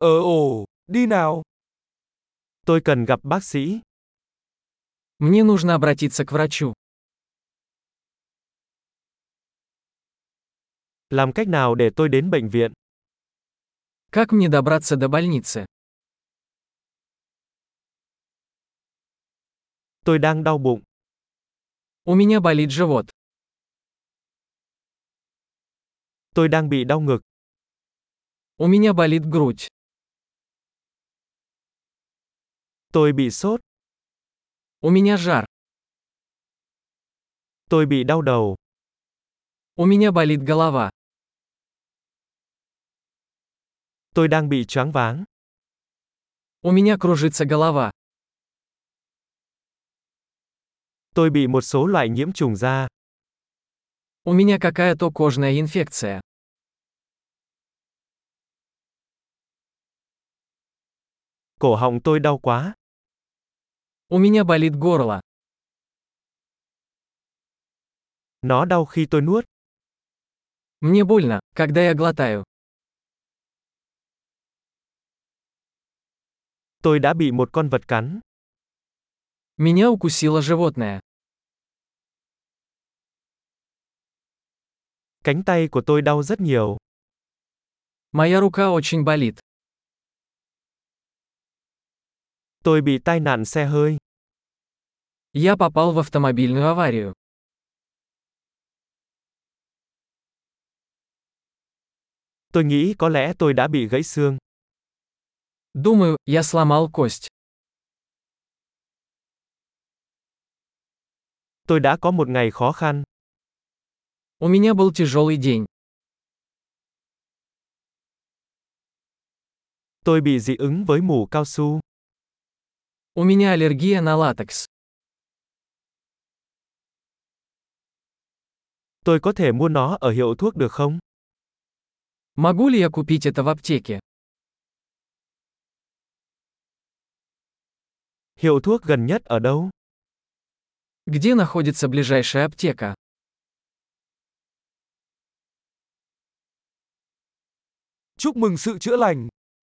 Ờ ồ, đi nào. Tôi cần gặp bác sĩ. Мне нужно обратиться к врачу. Làm cách nào để tôi đến bệnh viện? Как мне добраться до больницы? Tôi đang đau bụng. У меня болит живот. Tôi đang bị đau ngực. У меня болит грудь. Tôi bị sốt. У меня жар. Tôi bị đau đầu. У меня болит голова. Tôi đang bị choáng váng. У меня кружится голова. Tôi bị một số loại nhiễm trùng da. У меня какая-то кожная инфекция. Cổ họng tôi đau quá. У меня болит горло. Nó đau khi tôi nuốt. Мне больно, когда я глотаю. Tôi đã bị một con vật cắn. Меня укусило животное. Cánh tay của tôi đau rất nhiều. Моя рука очень болит. Tôi bị tai nạn xe hơi. Я попал в автомобильную аварию. Tôi nghĩ có lẽ tôi đã bị gãy xương. Думаю, я сломал кость. Tôi đã có một ngày khó khăn. У меня был тяжелый день. Tôi bị dị ứng với mủ cao su. У меня аллергия на латекс. Tôi có thể mua nó ở hiệu thuốc được không? Могу ли я купить это в аптеке? Hiệu thuốc gần nhất ở đâu? Где находится ближайшая аптека? Chúc mừng sự chữa lành.